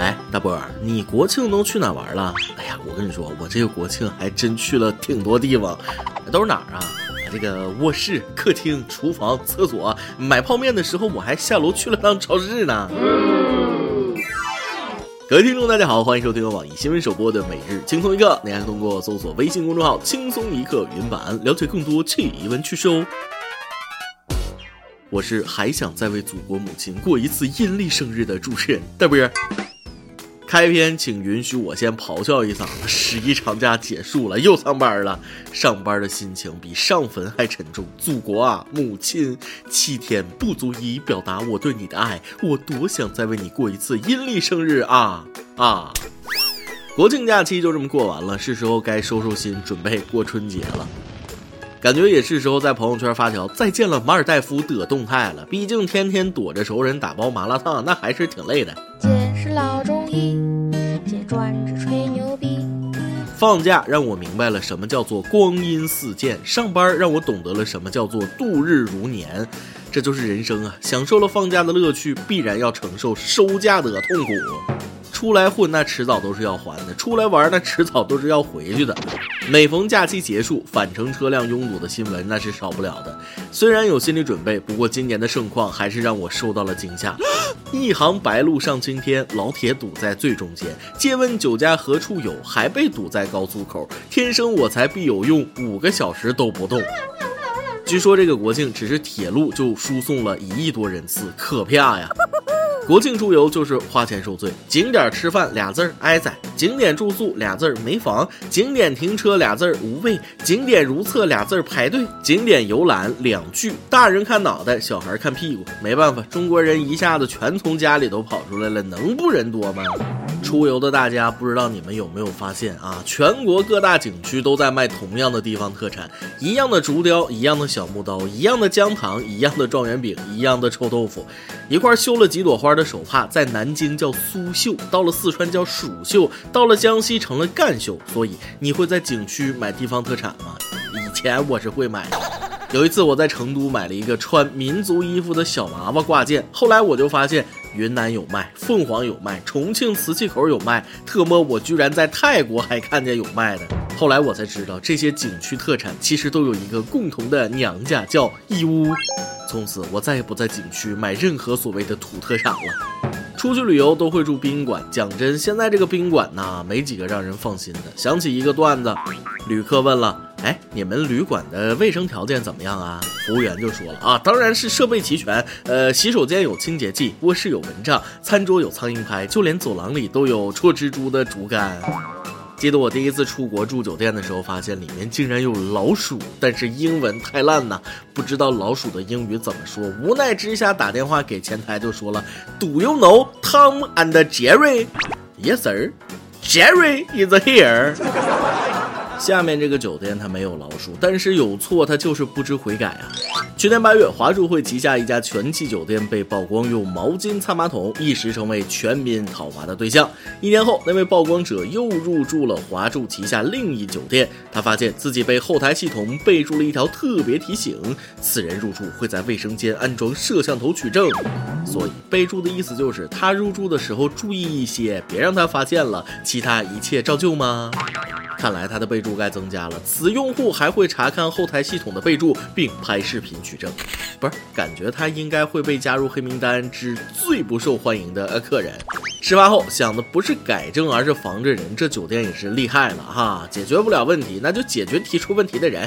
哎，大波儿，你国庆都去哪玩了？哎呀，我跟你说，我这个国庆还真去了挺多地方，都是哪儿啊？这个卧室、客厅、厨房、厕所。买泡面的时候，我还下楼去了趟超市呢。各位听众，大家好，欢迎收听网易新闻首播的《每日轻松一刻》，您还通过搜索微信公众号“轻松一刻”云版了解更多趣闻趣事哦。我是还想再为祖国母亲过一次阴历生日的主持人大波。开篇，请允许我先咆哮一嗓子：十一长假结束了，又上班了。上班的心情比上坟还沉重。祖国啊，母亲，七天不足以表达我对你的爱，我多想再为你过一次阴历生日啊啊！国庆假期就这么过完了，是时候该收收心，准备过春节了。感觉也是时候在朋友圈发条再见了马尔代夫的动态了。毕竟天天躲着熟人打包麻辣烫，那还是挺累的。姐是老中放假让我明白了什么叫做光阴似箭，上班让我懂得了什么叫做度日如年。这就是人生啊！享受了放假的乐趣，必然要承受收假的痛苦。出来混，那迟早都是要还的；出来玩，那迟早都是要回去的。每逢假期结束，返程车辆拥堵的新闻那是少不了的。虽然有心理准备，不过今年的盛况还是让我受到了惊吓。一行白鹭上青天，老铁堵在最中间。借问酒家何处有？还被堵在高速口。天生我材必有用，五个小时都不动。据说这个国庆只是铁路就输送了一亿多人次，可怕呀！国庆出游就是花钱受罪，景点吃饭俩字儿挨宰，景点住宿俩字儿没房，景点停车俩字儿无位，景点如厕俩字儿排队，景点游览两句，大人看脑袋，小孩看屁股，没办法，中国人一下子全从家里都跑出来了，能不人多吗？出游的大家，不知道你们有没有发现啊？全国各大景区都在卖同样的地方特产，一样的竹雕，一样的小木刀，一样的姜糖，一样的状元饼，一样的臭豆腐，一块绣了几朵花的手帕，在南京叫苏绣，到了四川叫蜀绣，到了江西成了赣绣。所以你会在景区买地方特产吗？以前我是会买的。有一次我在成都买了一个穿民族衣服的小娃娃挂件，后来我就发现。云南有卖，凤凰有卖，重庆磁器口有卖，特么我居然在泰国还看见有卖的。后来我才知道，这些景区特产其实都有一个共同的娘家，叫义乌。从此我再也不在景区买任何所谓的土特产了。出去旅游都会住宾馆，讲真，现在这个宾馆呐，没几个让人放心的。想起一个段子，旅客问了。哎，你们旅馆的卫生条件怎么样啊？服务员就说了啊，当然是设备齐全，呃，洗手间有清洁剂，卧室有蚊帐，餐桌有苍蝇拍，就连走廊里都有戳蜘蛛的竹竿。记得我第一次出国住酒店的时候，发现里面竟然有老鼠，但是英文太烂呐，不知道老鼠的英语怎么说。无奈之下打电话给前台，就说了，Do you know Tom and Jerry？Yes sir. Jerry is here. 下面这个酒店它没有老鼠，但是有错它就是不知悔改啊！去年八月，华住会旗下一家全季酒店被曝光用毛巾擦马桶，一时成为全民讨伐的对象。一年后，那位曝光者又入住了华住旗下另一酒店，他发现自己被后台系统备注了一条特别提醒：此人入住会在卫生间安装摄像头取证。所以备注的意思就是他入住的时候注意一些，别让他发现了，其他一切照旧吗？看来他的备注该增加了。此用户还会查看后台系统的备注，并拍视频取证。不是，感觉他应该会被加入黑名单之最不受欢迎的呃客人。事发后想的不是改正，而是防着人。这酒店也是厉害了哈！解决不了问题，那就解决提出问题的人。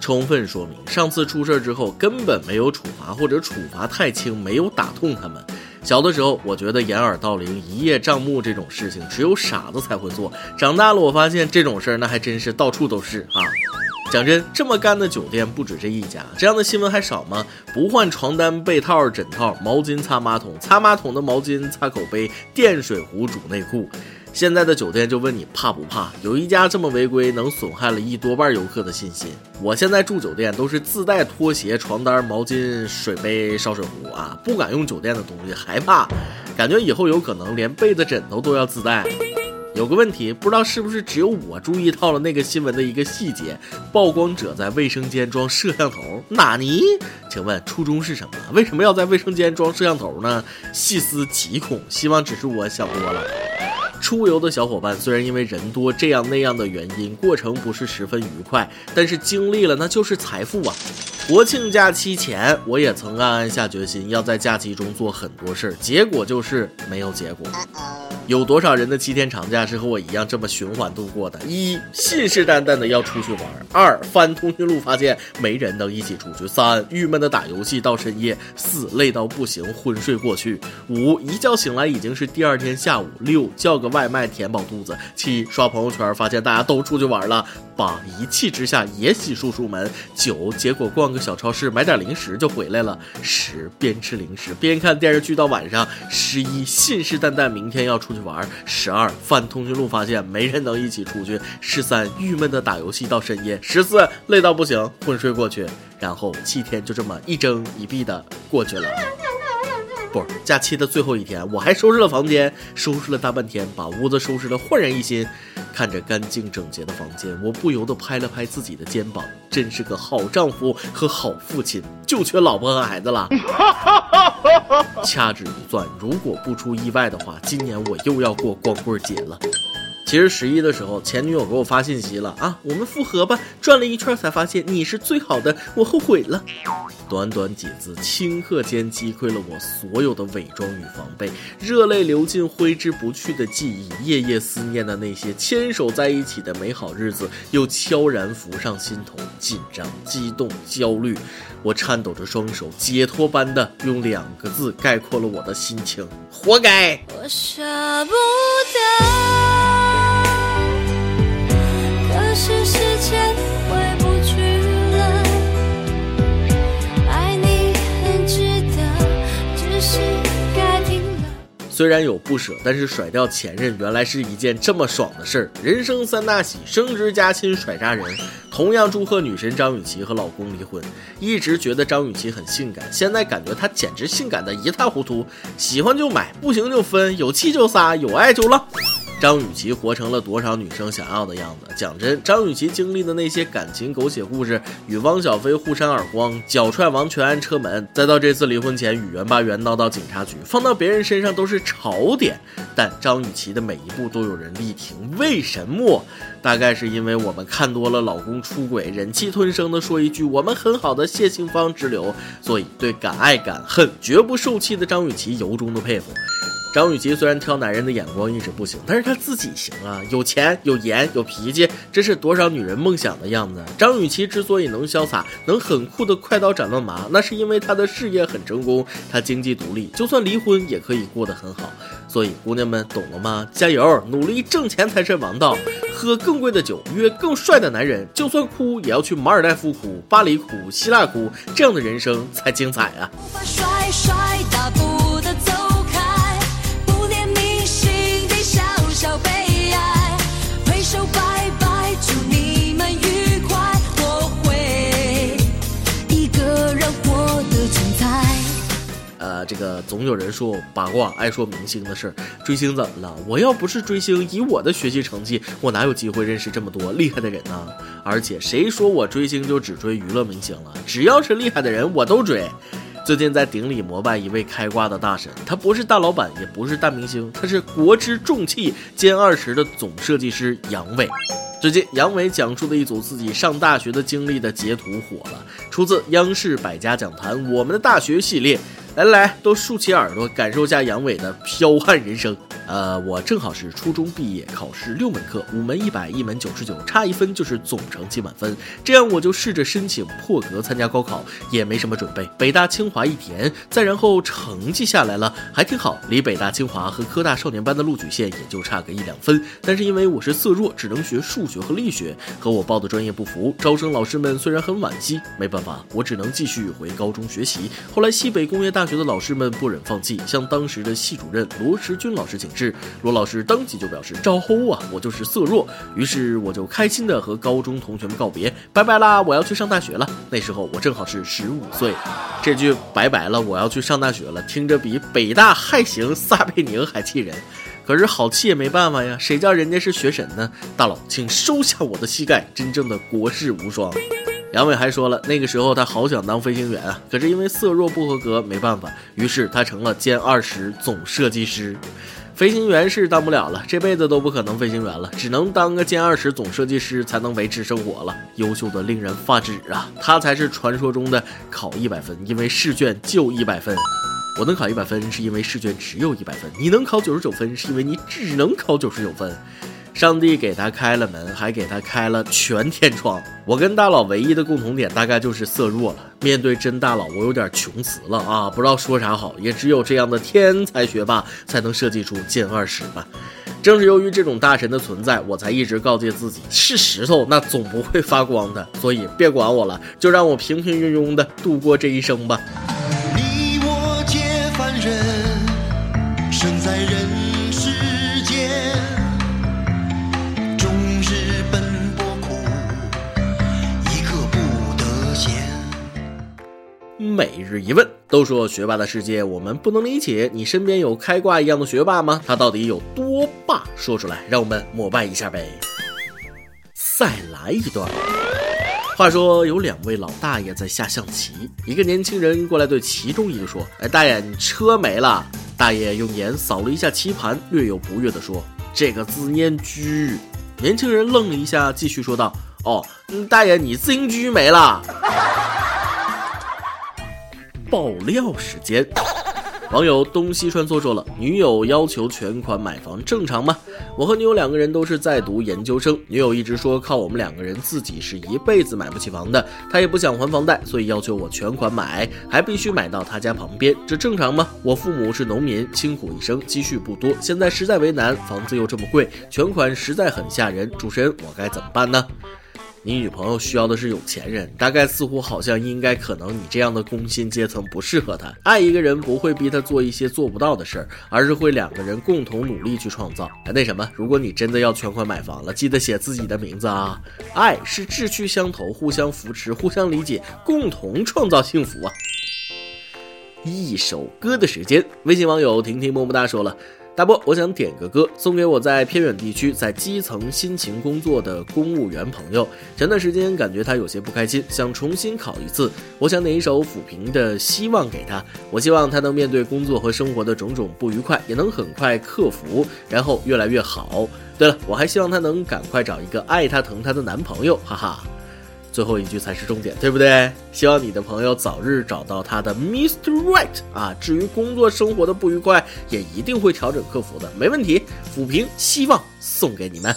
充分说明上次出事之后根本没有处罚，或者处罚太轻，没有打痛他们。小的时候，我觉得掩耳盗铃、一叶障目这种事情只有傻子才会做。长大了，我发现这种事儿那还真是到处都是啊。讲真，这么干的酒店不止这一家，这样的新闻还少吗？不换床单、被套、枕套，毛巾擦马桶，擦马桶的毛巾擦口杯，电水壶煮内裤。现在的酒店就问你怕不怕？有一家这么违规，能损害了一多半游客的信心。我现在住酒店都是自带拖鞋、床单、毛巾、水杯、烧水壶啊，不敢用酒店的东西，害怕，感觉以后有可能连被子、枕头都要自带。有个问题，不知道是不是只有我注意到了那个新闻的一个细节：曝光者在卫生间装摄像头。纳尼？请问初衷是什么？为什么要在卫生间装摄像头呢？细思极恐，希望只是我想多了。出游的小伙伴虽然因为人多这样那样的原因，过程不是十分愉快，但是经历了那就是财富啊！国庆假期前，我也曾暗暗下决心要在假期中做很多事儿，结果就是没有结果。有多少人的七天长假是和我一样这么循环度过的？一信誓旦旦的要出去玩；二翻通讯录发现没人能一起出去；三郁闷的打游戏到深夜；四累到不行昏睡过去；五一觉醒来已经是第二天下午；六叫个外卖填饱肚子；七刷朋友圈发现大家都出去玩了；八一气之下也洗漱出门；九结果逛个小超市买点零食就回来了；十边吃零食边看电视剧到晚上；十一信誓旦旦明天要出。去玩，十二翻通讯录发现没人能一起出去，十三郁闷的打游戏到深夜，十四累到不行昏睡过去，然后七天就这么一睁一闭的过去了。假期的最后一天，我还收拾了房间，收拾了大半天，把屋子收拾的焕然一新。看着干净整洁的房间，我不由得拍了拍自己的肩膀，真是个好丈夫和好父亲，就缺老婆和孩子了。掐指一算，如果不出意外的话，今年我又要过光棍节了。其实十一的时候，前女友给我发信息了啊，我们复合吧。转了一圈才发现你是最好的，我后悔了。短短几字，顷刻间击溃了我所有的伪装与防备，热泪流尽，挥之不去的记忆，夜夜思念的那些牵手在一起的美好日子，又悄然浮上心头，紧张、激动、焦虑。我颤抖着双手，解脱般的用两个字概括了我的心情：活该。我舍不得。虽然有不舍，但是甩掉前任原来是一件这么爽的事儿。人生三大喜：升职加薪、甩渣人。同样祝贺女神张雨绮和老公离婚。一直觉得张雨绮很性感，现在感觉她简直性感的一塌糊涂。喜欢就买，不行就分，有气就撒，有爱就浪。张雨绮活成了多少女生想要的样子？讲真，张雨绮经历的那些感情狗血故事，与汪小菲互扇耳光、脚踹王全安车门，再到这次离婚前与袁巴元闹到警察局，放到别人身上都是槽点，但张雨绮的每一步都有人力挺。为什么？大概是因为我们看多了老公出轨，忍气吞声的说一句“我们很好的”，谢杏芳之流，所以对敢爱敢恨、绝不受气的张雨绮由衷的佩服。张雨绮虽然挑男人的眼光一直不行，但是她自己行啊，有钱、有颜、有脾气，这是多少女人梦想的样子。张雨绮之所以能潇洒，能很酷的快刀斩乱麻，那是因为她的事业很成功，她经济独立，就算离婚也可以过得很好。所以姑娘们懂了吗？加油，努力挣钱才是王道，喝更贵的酒，约更帅的男人，就算哭也要去马尔代夫哭、巴黎哭、希腊哭，这样的人生才精彩啊！这个总有人说我八卦，爱说明星的事儿。追星怎么了？我要不是追星，以我的学习成绩，我哪有机会认识这么多厉害的人呢？而且谁说我追星就只追娱乐明星了？只要是厉害的人，我都追。最近在顶礼膜拜一位开挂的大神，他不是大老板，也不是大明星，他是国之重器歼二十的总设计师杨伟。最近杨伟讲述的一组自己上大学的经历的截图火了，出自央视百家讲坛《我们的大学》系列。来来，都竖起耳朵，感受一下阳痿的彪悍人生。呃，我正好是初中毕业，考试六门课，五门一百，一门九十九，差一分就是总成绩满分。这样我就试着申请破格参加高考，也没什么准备，北大清华一填，再然后成绩下来了，还挺好，离北大清华和科大少年班的录取线也就差个一两分。但是因为我是色弱，只能学数学和力学，和我报的专业不符。招生老师们虽然很惋惜，没办法，我只能继续回高中学习。后来西北工业大学的老师们不忍放弃，向当时的系主任罗时军老师请。是罗老师当即就表示招呼啊，我就是色弱，于是我就开心的和高中同学们告别，拜拜啦，我要去上大学了。那时候我正好是十五岁，这句拜拜了，我要去上大学了，听着比北大害行撒贝宁还气人。可是好气也没办法呀，谁叫人家是学神呢？大佬，请收下我的膝盖，真正的国士无双。杨伟还说了，那个时候他好想当飞行员啊，可是因为色弱不合格，没办法，于是他成了歼二十总设计师。飞行员是当不了了，这辈子都不可能飞行员了，只能当个歼二十总设计师才能维持生活了。优秀的令人发指啊！他才是传说中的考一百分，因为试卷就一百分。我能考一百分，是因为试卷只有一百分；你能考九十九分，是因为你只能考九十九分。上帝给他开了门，还给他开了全天窗。我跟大佬唯一的共同点，大概就是色弱了。面对真大佬，我有点穷词了啊，不知道说啥好。也只有这样的天才学霸，才能设计出歼二十吧。正是由于这种大神的存在，我才一直告诫自己，是石头那总不会发光的。所以别管我了，就让我平平庸庸的度过这一生吧。每日一问，都说学霸的世界我们不能理解，你身边有开挂一样的学霸吗？他到底有多霸？说出来，让我们膜拜一下呗。再来一段。话说有两位老大爷在下象棋，一个年轻人过来对其中一个说：“哎，大爷，你车没了。”大爷用眼扫了一下棋盘，略有不悦地说：“这个字念车。”年轻人愣了一下，继续说道：“哦，大爷，你自行车没了。”爆料时间，网友东西川作说了：“女友要求全款买房，正常吗？我和女友两个人都是在读研究生，女友一直说靠我们两个人自己是一辈子买不起房的，她也不想还房贷，所以要求我全款买，还必须买到她家旁边，这正常吗？我父母是农民，辛苦一生，积蓄不多，现在实在为难，房子又这么贵，全款实在很吓人。主持人，我该怎么办呢？”你女朋友需要的是有钱人，大概似乎好像应该可能你这样的工薪阶层不适合她。爱一个人不会逼他做一些做不到的事儿，而是会两个人共同努力去创造。那什么，如果你真的要全款买房了，记得写自己的名字啊！爱是志趣相投，互相扶持，互相理解，共同创造幸福啊！一首歌的时间，微信网友婷婷么么哒说了。大波，我想点个歌送给我在偏远地区在基层辛勤工作的公务员朋友。前段时间感觉他有些不开心，想重新考一次。我想点一首抚平的希望给他。我希望他能面对工作和生活的种种不愉快，也能很快克服，然后越来越好。对了，我还希望他能赶快找一个爱他疼他的男朋友，哈哈。最后一句才是重点，对不对？希望你的朋友早日找到他的 Mr. Right 啊！至于工作生活的不愉快，也一定会调整克服的，没问题。抚平希望送给你们。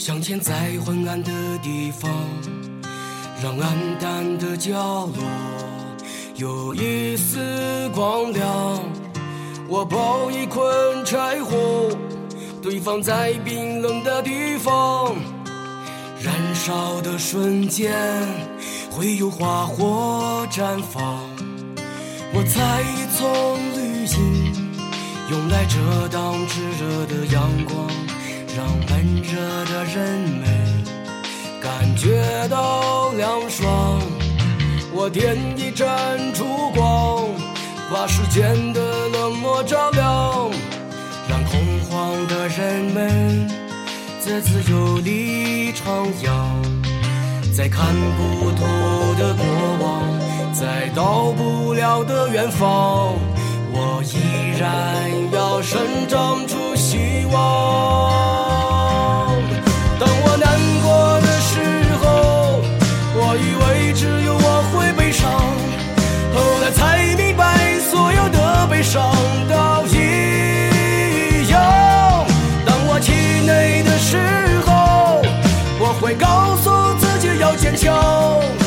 向前，在昏暗的地方，让暗淡的角落有一丝光亮。我抱一捆柴火，堆放在冰冷的地方，燃烧的瞬间会有花火绽放。我采一丛绿荫，用来遮挡炙热的阳光。让闷热的人们感觉到凉爽。我点一盏烛光，把世间的冷漠照亮，让恐慌的人们在自由里徜徉。在看不透的过往，在到不了的远方，我依然要生长希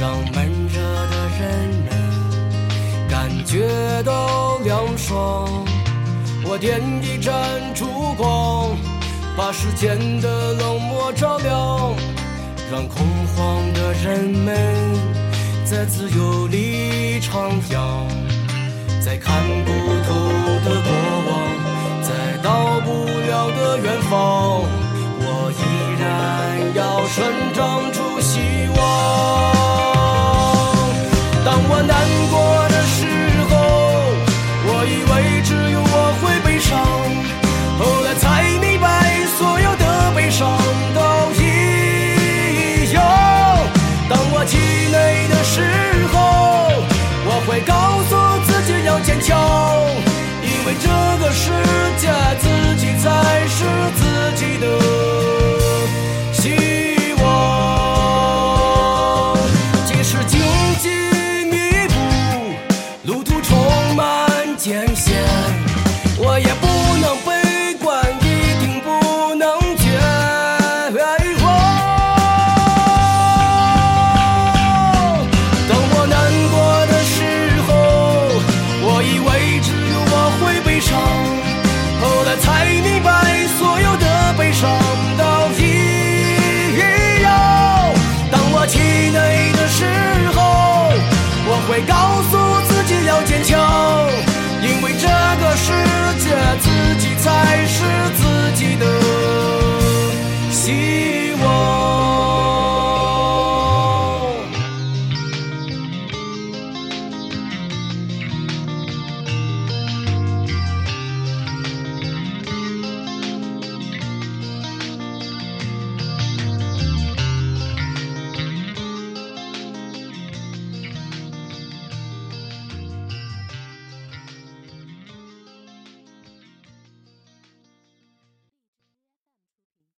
让闷热的人们感觉到凉爽。我点一盏烛光，把世间的冷漠照亮，让恐慌的人们在自由里徜徉，在看不透的过往，在到不了的远方。我依然要生长出希望。难过的时候，我以为只有我会悲伤，后来才明白，所有的悲伤都一样。当我气馁的时候，我会告诉自己要坚强，因为这个世界自己才是自己的。梦想我也不